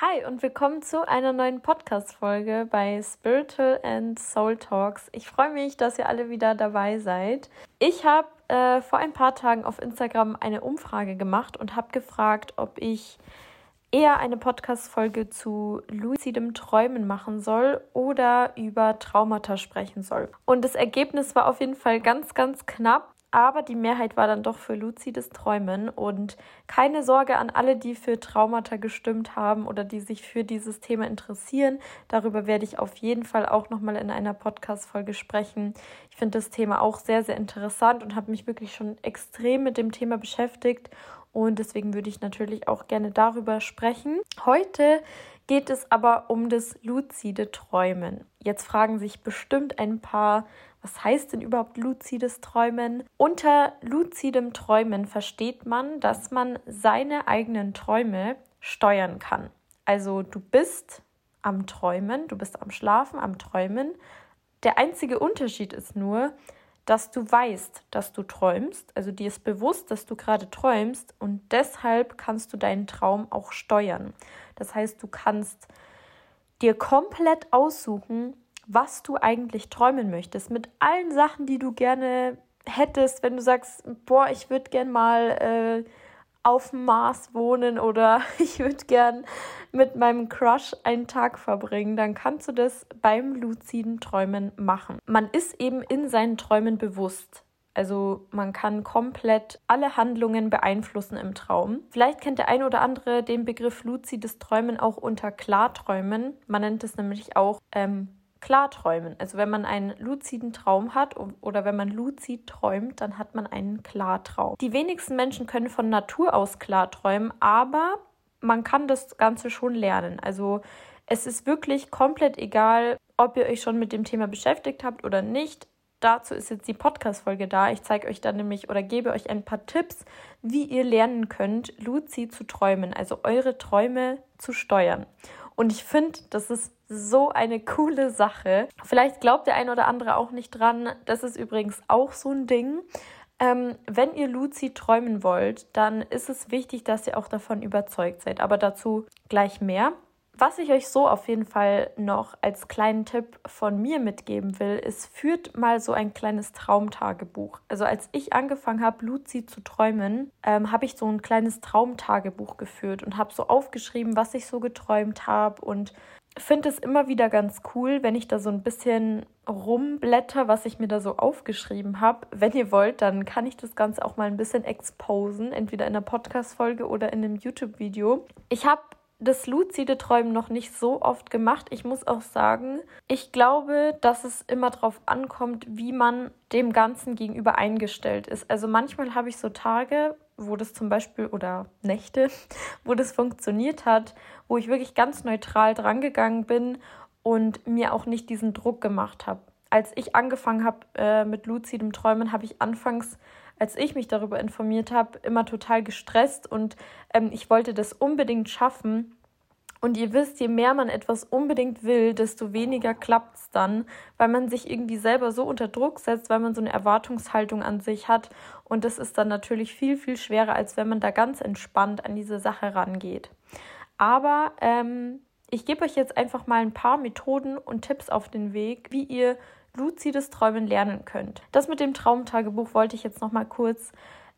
Hi und willkommen zu einer neuen Podcast-Folge bei Spiritual and Soul Talks. Ich freue mich, dass ihr alle wieder dabei seid. Ich habe äh, vor ein paar Tagen auf Instagram eine Umfrage gemacht und habe gefragt, ob ich eher eine Podcast-Folge zu lucidem Träumen machen soll oder über Traumata sprechen soll. Und das Ergebnis war auf jeden Fall ganz, ganz knapp. Aber die Mehrheit war dann doch für luzides Träumen und keine Sorge an alle, die für Traumata gestimmt haben oder die sich für dieses Thema interessieren. Darüber werde ich auf jeden Fall auch nochmal in einer Podcast-Folge sprechen. Ich finde das Thema auch sehr, sehr interessant und habe mich wirklich schon extrem mit dem Thema beschäftigt und deswegen würde ich natürlich auch gerne darüber sprechen. Heute geht es aber um das luzide Träumen. Jetzt fragen sich bestimmt ein paar, was heißt denn überhaupt luzides Träumen? Unter luzidem Träumen versteht man, dass man seine eigenen Träume steuern kann. Also du bist am Träumen, du bist am Schlafen, am Träumen. Der einzige Unterschied ist nur, dass du weißt, dass du träumst, also dir ist bewusst, dass du gerade träumst und deshalb kannst du deinen Traum auch steuern. Das heißt, du kannst dir komplett aussuchen, was du eigentlich träumen möchtest, mit allen Sachen, die du gerne hättest, wenn du sagst, boah, ich würde gern mal äh, auf dem Mars wohnen oder ich würde gern mit meinem Crush einen Tag verbringen, dann kannst du das beim luziden Träumen machen. Man ist eben in seinen Träumen bewusst. Also man kann komplett alle Handlungen beeinflussen im Traum. Vielleicht kennt der ein oder andere den Begriff luzides Träumen auch unter Klarträumen. Man nennt es nämlich auch ähm, Klarträumen. Also wenn man einen luziden Traum hat oder wenn man luzid träumt, dann hat man einen Klartraum. Die wenigsten Menschen können von Natur aus klarträumen, aber man kann das Ganze schon lernen. Also es ist wirklich komplett egal, ob ihr euch schon mit dem Thema beschäftigt habt oder nicht. Dazu ist jetzt die Podcast-Folge da. Ich zeige euch dann nämlich oder gebe euch ein paar Tipps, wie ihr lernen könnt, luzid zu träumen, also eure Träume zu steuern. Und ich finde, das ist so eine coole Sache. Vielleicht glaubt der ein oder andere auch nicht dran. Das ist übrigens auch so ein Ding. Ähm, wenn ihr Luzi träumen wollt, dann ist es wichtig, dass ihr auch davon überzeugt seid. Aber dazu gleich mehr. Was ich euch so auf jeden Fall noch als kleinen Tipp von mir mitgeben will, ist, führt mal so ein kleines Traumtagebuch. Also als ich angefangen habe, Luzi zu träumen, ähm, habe ich so ein kleines Traumtagebuch geführt und habe so aufgeschrieben, was ich so geträumt habe und finde es immer wieder ganz cool, wenn ich da so ein bisschen rumblätter, was ich mir da so aufgeschrieben habe. Wenn ihr wollt, dann kann ich das Ganze auch mal ein bisschen exposen, entweder in einer Podcast-Folge oder in einem YouTube-Video. Ich habe das luzide Träumen noch nicht so oft gemacht. Ich muss auch sagen, ich glaube, dass es immer darauf ankommt, wie man dem Ganzen gegenüber eingestellt ist. Also manchmal habe ich so Tage, wo das zum Beispiel, oder Nächte, wo das funktioniert hat, wo ich wirklich ganz neutral drangegangen bin und mir auch nicht diesen Druck gemacht habe. Als ich angefangen habe äh, mit luzidem Träumen, habe ich anfangs als ich mich darüber informiert habe, immer total gestresst und ähm, ich wollte das unbedingt schaffen. Und ihr wisst, je mehr man etwas unbedingt will, desto weniger klappt es dann, weil man sich irgendwie selber so unter Druck setzt, weil man so eine Erwartungshaltung an sich hat. Und das ist dann natürlich viel, viel schwerer, als wenn man da ganz entspannt an diese Sache rangeht. Aber ähm, ich gebe euch jetzt einfach mal ein paar Methoden und Tipps auf den Weg, wie ihr luzides Träumen lernen könnt. Das mit dem Traumtagebuch wollte ich jetzt noch mal kurz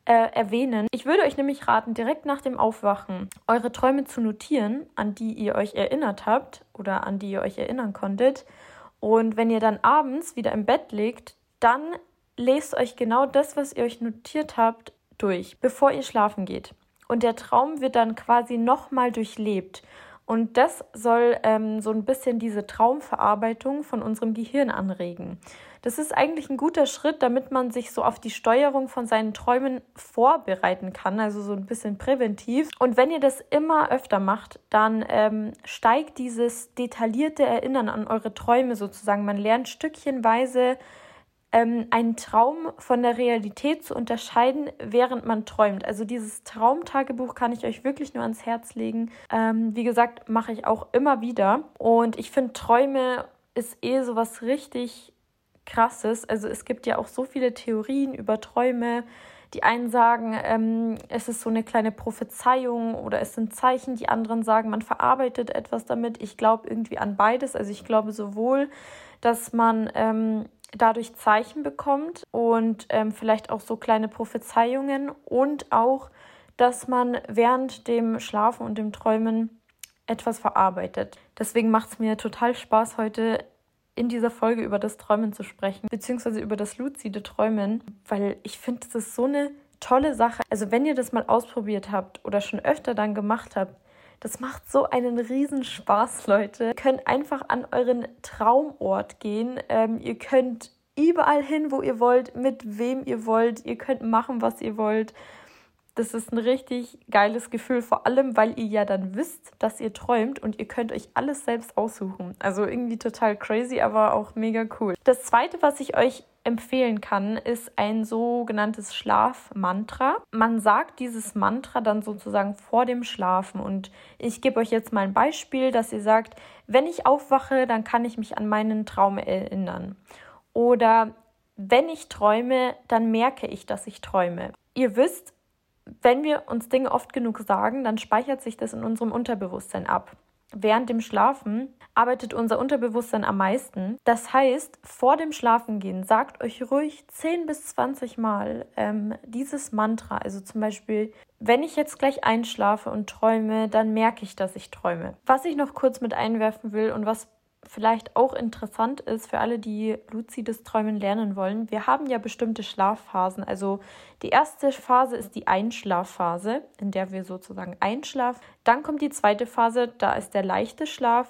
äh, erwähnen. Ich würde euch nämlich raten, direkt nach dem Aufwachen eure Träume zu notieren, an die ihr euch erinnert habt oder an die ihr euch erinnern konntet. Und wenn ihr dann abends wieder im Bett liegt, dann lest euch genau das, was ihr euch notiert habt, durch, bevor ihr schlafen geht. Und der Traum wird dann quasi nochmal durchlebt. Und das soll ähm, so ein bisschen diese Traumverarbeitung von unserem Gehirn anregen. Das ist eigentlich ein guter Schritt, damit man sich so auf die Steuerung von seinen Träumen vorbereiten kann, also so ein bisschen präventiv. Und wenn ihr das immer öfter macht, dann ähm, steigt dieses detaillierte Erinnern an eure Träume sozusagen. Man lernt stückchenweise ähm, einen Traum von der Realität zu unterscheiden, während man träumt. Also dieses Traumtagebuch kann ich euch wirklich nur ans Herz legen. Ähm, wie gesagt, mache ich auch immer wieder. Und ich finde, Träume ist eh so was richtig krasses. Also es gibt ja auch so viele Theorien über Träume, Die einen sagen, ähm, es ist so eine kleine Prophezeiung oder es sind Zeichen. Die anderen sagen, man verarbeitet etwas damit. Ich glaube irgendwie an beides. Also ich glaube sowohl, dass man ähm, dadurch Zeichen bekommt und ähm, vielleicht auch so kleine Prophezeiungen und auch, dass man während dem Schlafen und dem Träumen etwas verarbeitet. Deswegen macht es mir total Spaß, heute in dieser Folge über das Träumen zu sprechen, beziehungsweise über das luzide Träumen, weil ich finde, das ist so eine tolle Sache. Also wenn ihr das mal ausprobiert habt oder schon öfter dann gemacht habt, das macht so einen riesen Spaß, Leute. Ihr könnt einfach an euren Traumort gehen. Ähm, ihr könnt überall hin, wo ihr wollt, mit wem ihr wollt. Ihr könnt machen, was ihr wollt. Das ist ein richtig geiles Gefühl, vor allem, weil ihr ja dann wisst, dass ihr träumt und ihr könnt euch alles selbst aussuchen. Also irgendwie total crazy, aber auch mega cool. Das zweite, was ich euch empfehlen kann, ist ein sogenanntes Schlafmantra. Man sagt dieses Mantra dann sozusagen vor dem Schlafen und ich gebe euch jetzt mal ein Beispiel, dass ihr sagt, wenn ich aufwache, dann kann ich mich an meinen Traum erinnern. Oder wenn ich träume, dann merke ich, dass ich träume. Ihr wisst, wenn wir uns Dinge oft genug sagen, dann speichert sich das in unserem Unterbewusstsein ab. Während dem Schlafen arbeitet unser Unterbewusstsein am meisten. Das heißt, vor dem Schlafengehen sagt euch ruhig 10 bis 20 Mal ähm, dieses Mantra. Also zum Beispiel, wenn ich jetzt gleich einschlafe und träume, dann merke ich, dass ich träume. Was ich noch kurz mit einwerfen will und was vielleicht auch interessant ist für alle, die luzides Träumen lernen wollen. Wir haben ja bestimmte Schlafphasen. Also die erste Phase ist die Einschlafphase, in der wir sozusagen einschlafen. Dann kommt die zweite Phase, da ist der leichte Schlaf.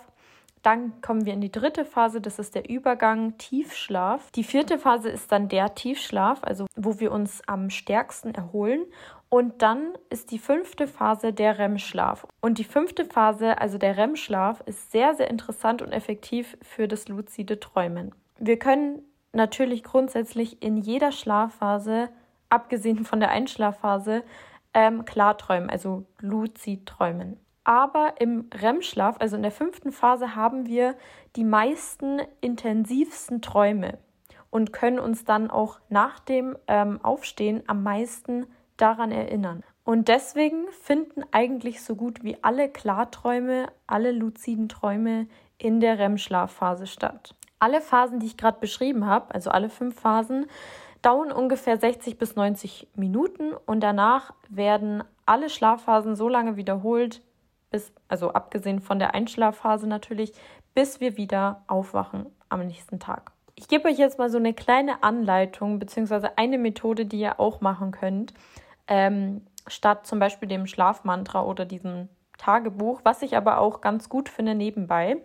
Dann kommen wir in die dritte Phase, das ist der Übergang Tiefschlaf. Die vierte Phase ist dann der Tiefschlaf, also wo wir uns am stärksten erholen. Und dann ist die fünfte Phase der REM-Schlaf. Und die fünfte Phase, also der REM-Schlaf, ist sehr, sehr interessant und effektiv für das luzide Träumen. Wir können natürlich grundsätzlich in jeder Schlafphase, abgesehen von der Einschlafphase, ähm, Klarträumen, also luzid träumen. Aber im REM-Schlaf, also in der fünften Phase, haben wir die meisten intensivsten Träume und können uns dann auch nach dem ähm, Aufstehen am meisten daran erinnern. Und deswegen finden eigentlich so gut wie alle Klarträume, alle luziden Träume in der REM-Schlafphase statt. Alle Phasen, die ich gerade beschrieben habe, also alle fünf Phasen, dauern ungefähr 60 bis 90 Minuten und danach werden alle Schlafphasen so lange wiederholt, bis, also abgesehen von der Einschlafphase natürlich, bis wir wieder aufwachen am nächsten Tag. Ich gebe euch jetzt mal so eine kleine Anleitung beziehungsweise eine Methode, die ihr auch machen könnt, ähm, statt zum Beispiel dem Schlafmantra oder diesem Tagebuch, was ich aber auch ganz gut finde nebenbei.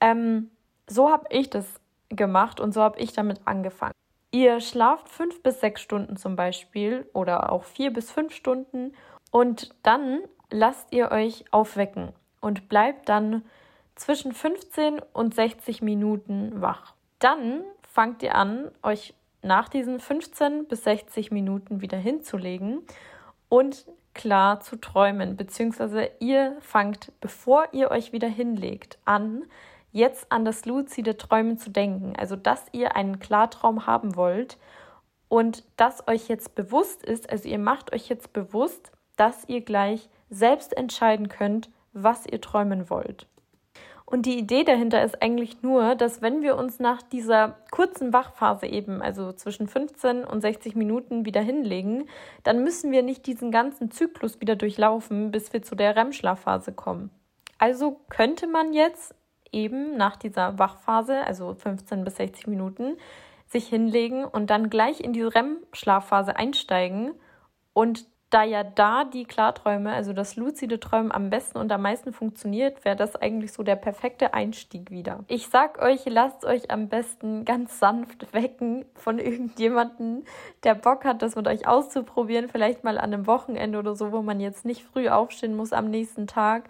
Ähm, so habe ich das gemacht und so habe ich damit angefangen. Ihr schlaft fünf bis sechs Stunden zum Beispiel oder auch vier bis fünf Stunden und dann lasst ihr euch aufwecken und bleibt dann zwischen 15 und 60 Minuten wach. Dann fangt ihr an, euch nach diesen 15 bis 60 Minuten wieder hinzulegen und klar zu träumen, beziehungsweise ihr fangt, bevor ihr euch wieder hinlegt, an, jetzt an das luzide Träumen zu denken, also dass ihr einen Klartraum haben wollt und dass euch jetzt bewusst ist, also ihr macht euch jetzt bewusst, dass ihr gleich selbst entscheiden könnt, was ihr träumen wollt. Und die Idee dahinter ist eigentlich nur, dass wenn wir uns nach dieser kurzen Wachphase eben, also zwischen 15 und 60 Minuten wieder hinlegen, dann müssen wir nicht diesen ganzen Zyklus wieder durchlaufen, bis wir zu der REM-Schlafphase kommen. Also könnte man jetzt eben nach dieser Wachphase, also 15 bis 60 Minuten, sich hinlegen und dann gleich in die REM-Schlafphase einsteigen und da ja da die Klarträume, also das luzide Träumen am besten und am meisten funktioniert, wäre das eigentlich so der perfekte Einstieg wieder. Ich sag euch, lasst euch am besten ganz sanft wecken von irgendjemandem, der Bock hat, das mit euch auszuprobieren, vielleicht mal an einem Wochenende oder so, wo man jetzt nicht früh aufstehen muss am nächsten Tag.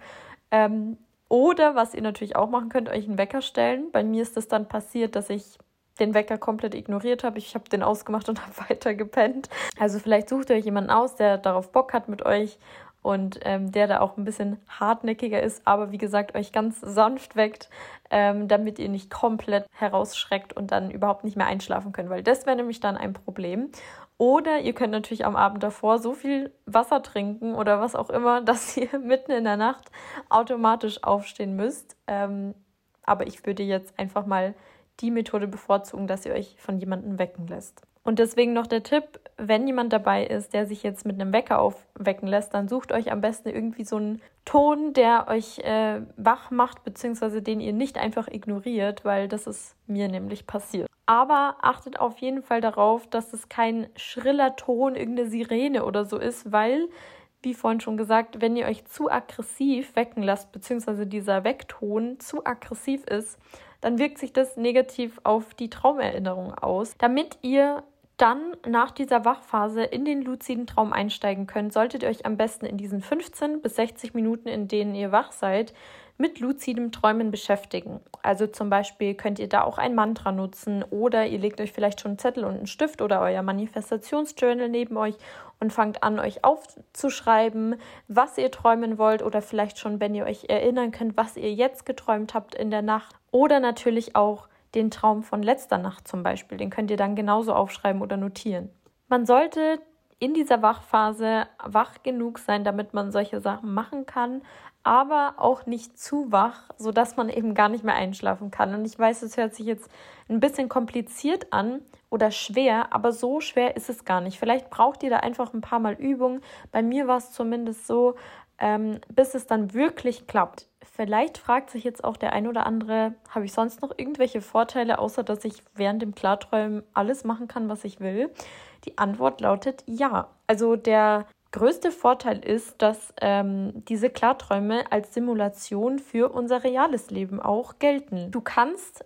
Ähm, oder was ihr natürlich auch machen könnt, euch einen Wecker stellen. Bei mir ist es dann passiert, dass ich den Wecker komplett ignoriert habe. Ich habe den ausgemacht und habe weiter gepennt. Also vielleicht sucht ihr euch jemanden aus, der darauf Bock hat mit euch und ähm, der da auch ein bisschen hartnäckiger ist, aber wie gesagt, euch ganz sanft weckt, ähm, damit ihr nicht komplett herausschreckt und dann überhaupt nicht mehr einschlafen könnt, weil das wäre nämlich dann ein Problem. Oder ihr könnt natürlich am Abend davor so viel Wasser trinken oder was auch immer, dass ihr mitten in der Nacht automatisch aufstehen müsst. Ähm, aber ich würde jetzt einfach mal die Methode bevorzugen, dass ihr euch von jemandem wecken lässt. Und deswegen noch der Tipp, wenn jemand dabei ist, der sich jetzt mit einem Wecker aufwecken lässt, dann sucht euch am besten irgendwie so einen Ton, der euch äh, wach macht, beziehungsweise den ihr nicht einfach ignoriert, weil das ist mir nämlich passiert. Aber achtet auf jeden Fall darauf, dass es kein schriller Ton, irgendeine Sirene oder so ist, weil, wie vorhin schon gesagt, wenn ihr euch zu aggressiv wecken lasst, beziehungsweise dieser Weckton zu aggressiv ist, dann wirkt sich das negativ auf die Traumerinnerung aus. Damit ihr dann nach dieser Wachphase in den luziden Traum einsteigen könnt, solltet ihr euch am besten in diesen 15 bis 60 Minuten, in denen ihr wach seid, mit luzidem Träumen beschäftigen. Also zum Beispiel könnt ihr da auch ein Mantra nutzen oder ihr legt euch vielleicht schon einen Zettel und einen Stift oder euer Manifestationsjournal neben euch und fangt an, euch aufzuschreiben, was ihr träumen wollt oder vielleicht schon, wenn ihr euch erinnern könnt, was ihr jetzt geträumt habt in der Nacht. Oder natürlich auch den Traum von letzter Nacht zum Beispiel. Den könnt ihr dann genauso aufschreiben oder notieren. Man sollte in dieser Wachphase wach genug sein, damit man solche Sachen machen kann, aber auch nicht zu wach, sodass man eben gar nicht mehr einschlafen kann. Und ich weiß, es hört sich jetzt ein bisschen kompliziert an oder schwer, aber so schwer ist es gar nicht. Vielleicht braucht ihr da einfach ein paar Mal Übung. Bei mir war es zumindest so, ähm, bis es dann wirklich klappt. Vielleicht fragt sich jetzt auch der ein oder andere, habe ich sonst noch irgendwelche Vorteile, außer dass ich während dem Klarträumen alles machen kann, was ich will? Die Antwort lautet ja. Also der größte Vorteil ist, dass ähm, diese Klarträume als Simulation für unser reales Leben auch gelten. Du kannst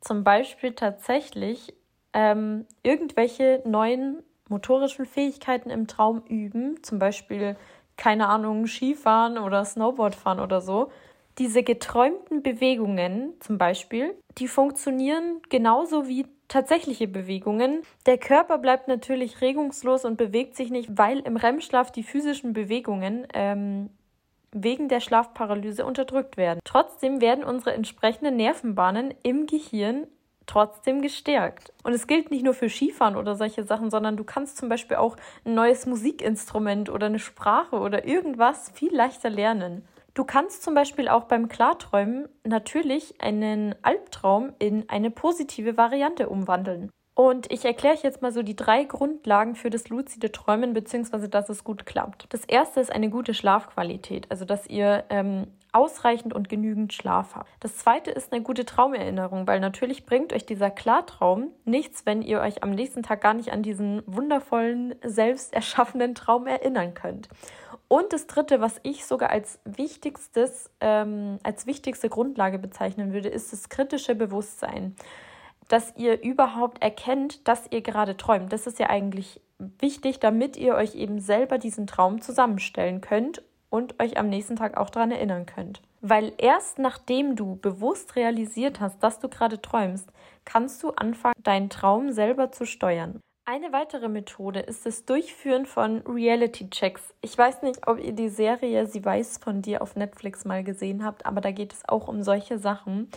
zum Beispiel tatsächlich ähm, irgendwelche neuen motorischen Fähigkeiten im Traum üben, zum Beispiel keine Ahnung, Skifahren oder Snowboard fahren oder so. Diese geträumten Bewegungen zum Beispiel, die funktionieren genauso wie tatsächliche Bewegungen. Der Körper bleibt natürlich regungslos und bewegt sich nicht, weil im REM-Schlaf die physischen Bewegungen ähm, wegen der Schlafparalyse unterdrückt werden. Trotzdem werden unsere entsprechenden Nervenbahnen im Gehirn trotzdem gestärkt. Und es gilt nicht nur für Skifahren oder solche Sachen, sondern du kannst zum Beispiel auch ein neues Musikinstrument oder eine Sprache oder irgendwas viel leichter lernen. Du kannst zum Beispiel auch beim Klarträumen natürlich einen Albtraum in eine positive Variante umwandeln. Und ich erkläre euch jetzt mal so die drei Grundlagen für das luzide Träumen, beziehungsweise dass es gut klappt. Das erste ist eine gute Schlafqualität, also dass ihr ähm, ausreichend und genügend Schlaf habt. Das zweite ist eine gute Traumerinnerung, weil natürlich bringt euch dieser Klartraum nichts, wenn ihr euch am nächsten Tag gar nicht an diesen wundervollen, selbst erschaffenen Traum erinnern könnt. Und das dritte, was ich sogar als wichtigstes, ähm, als wichtigste Grundlage bezeichnen würde, ist das kritische Bewusstsein. Dass ihr überhaupt erkennt, dass ihr gerade träumt. Das ist ja eigentlich wichtig, damit ihr euch eben selber diesen Traum zusammenstellen könnt und euch am nächsten Tag auch daran erinnern könnt. Weil erst nachdem du bewusst realisiert hast, dass du gerade träumst, kannst du anfangen, deinen Traum selber zu steuern. Eine weitere Methode ist das Durchführen von Reality-Checks. Ich weiß nicht, ob ihr die Serie Sie weiß von dir auf Netflix mal gesehen habt, aber da geht es auch um solche Sachen.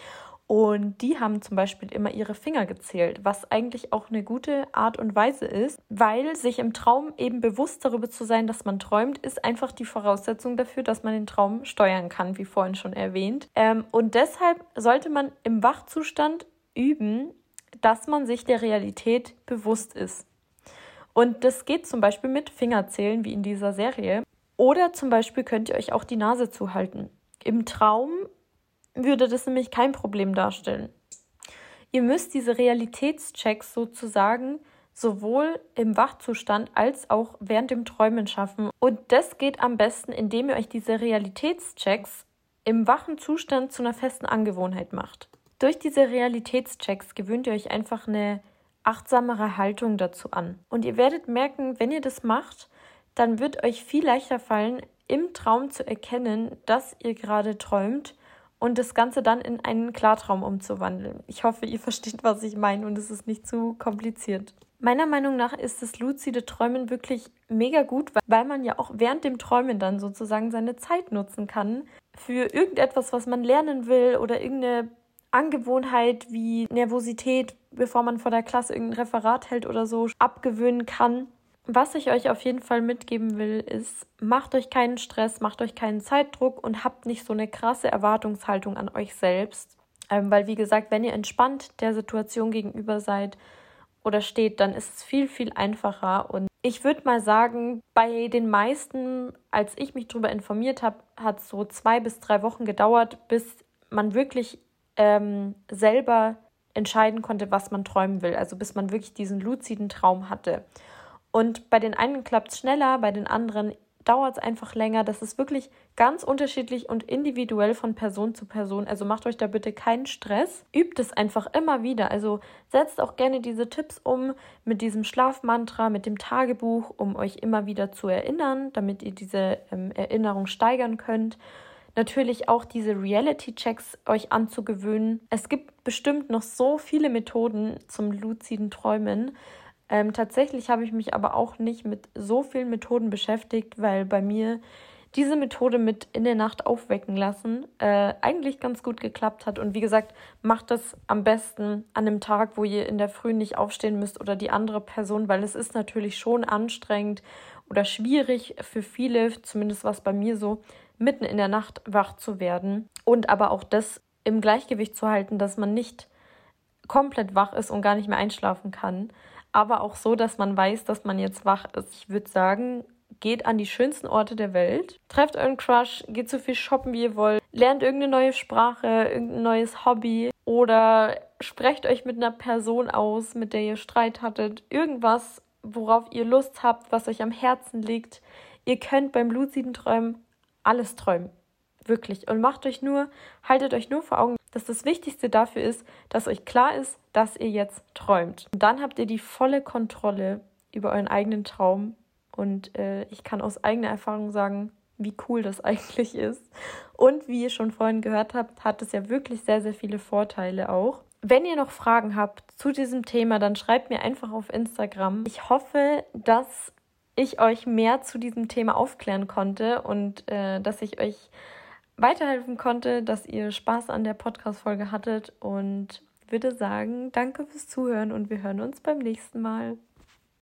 Und die haben zum Beispiel immer ihre Finger gezählt, was eigentlich auch eine gute Art und Weise ist, weil sich im Traum eben bewusst darüber zu sein, dass man träumt, ist einfach die Voraussetzung dafür, dass man den Traum steuern kann, wie vorhin schon erwähnt. Ähm, und deshalb sollte man im Wachzustand üben, dass man sich der Realität bewusst ist. Und das geht zum Beispiel mit Fingerzählen, wie in dieser Serie. Oder zum Beispiel könnt ihr euch auch die Nase zuhalten. Im Traum würde das nämlich kein Problem darstellen. Ihr müsst diese Realitätschecks sozusagen sowohl im Wachzustand als auch während dem Träumen schaffen. Und das geht am besten, indem ihr euch diese Realitätschecks im wachen Zustand zu einer festen Angewohnheit macht. Durch diese Realitätschecks gewöhnt ihr euch einfach eine achtsamere Haltung dazu an. Und ihr werdet merken, wenn ihr das macht, dann wird euch viel leichter fallen, im Traum zu erkennen, dass ihr gerade träumt und das Ganze dann in einen Klartraum umzuwandeln. Ich hoffe, ihr versteht, was ich meine und es ist nicht zu kompliziert. Meiner Meinung nach ist das luzide Träumen wirklich mega gut, weil man ja auch während dem Träumen dann sozusagen seine Zeit nutzen kann für irgendetwas, was man lernen will oder irgendeine Angewohnheit wie Nervosität, bevor man vor der Klasse irgendein Referat hält oder so, abgewöhnen kann. Was ich euch auf jeden Fall mitgeben will, ist, macht euch keinen Stress, macht euch keinen Zeitdruck und habt nicht so eine krasse Erwartungshaltung an euch selbst. Ähm, weil, wie gesagt, wenn ihr entspannt der Situation gegenüber seid oder steht, dann ist es viel, viel einfacher. Und ich würde mal sagen, bei den meisten, als ich mich darüber informiert habe, hat es so zwei bis drei Wochen gedauert, bis man wirklich ähm, selber entscheiden konnte, was man träumen will. Also bis man wirklich diesen luziden Traum hatte. Und bei den einen klappt es schneller, bei den anderen dauert es einfach länger. Das ist wirklich ganz unterschiedlich und individuell von Person zu Person. Also macht euch da bitte keinen Stress. Übt es einfach immer wieder. Also setzt auch gerne diese Tipps um mit diesem Schlafmantra, mit dem Tagebuch, um euch immer wieder zu erinnern, damit ihr diese ähm, Erinnerung steigern könnt. Natürlich auch diese Reality-Checks euch anzugewöhnen. Es gibt bestimmt noch so viele Methoden zum luziden Träumen. Ähm, tatsächlich habe ich mich aber auch nicht mit so vielen Methoden beschäftigt, weil bei mir diese Methode mit in der Nacht aufwecken lassen äh, eigentlich ganz gut geklappt hat. Und wie gesagt, macht das am besten an einem Tag, wo ihr in der Früh nicht aufstehen müsst oder die andere Person, weil es ist natürlich schon anstrengend oder schwierig für viele, zumindest was bei mir so, mitten in der Nacht wach zu werden. Und aber auch das im Gleichgewicht zu halten, dass man nicht komplett wach ist und gar nicht mehr einschlafen kann aber auch so, dass man weiß, dass man jetzt wach ist. Ich würde sagen, geht an die schönsten Orte der Welt, trefft euren Crush, geht so viel shoppen, wie ihr wollt, lernt irgendeine neue Sprache, irgendein neues Hobby oder sprecht euch mit einer Person aus, mit der ihr Streit hattet, irgendwas, worauf ihr Lust habt, was euch am Herzen liegt. Ihr könnt beim luziden Träumen alles träumen. Wirklich. Und macht euch nur, haltet euch nur vor Augen, dass das Wichtigste dafür ist, dass euch klar ist, dass ihr jetzt träumt. Und dann habt ihr die volle Kontrolle über euren eigenen Traum. Und äh, ich kann aus eigener Erfahrung sagen, wie cool das eigentlich ist. Und wie ihr schon vorhin gehört habt, hat es ja wirklich sehr, sehr viele Vorteile auch. Wenn ihr noch Fragen habt zu diesem Thema, dann schreibt mir einfach auf Instagram. Ich hoffe, dass ich euch mehr zu diesem Thema aufklären konnte und äh, dass ich euch weiterhelfen konnte, dass ihr Spaß an der Podcast-Folge hattet und würde sagen, danke fürs Zuhören und wir hören uns beim nächsten Mal.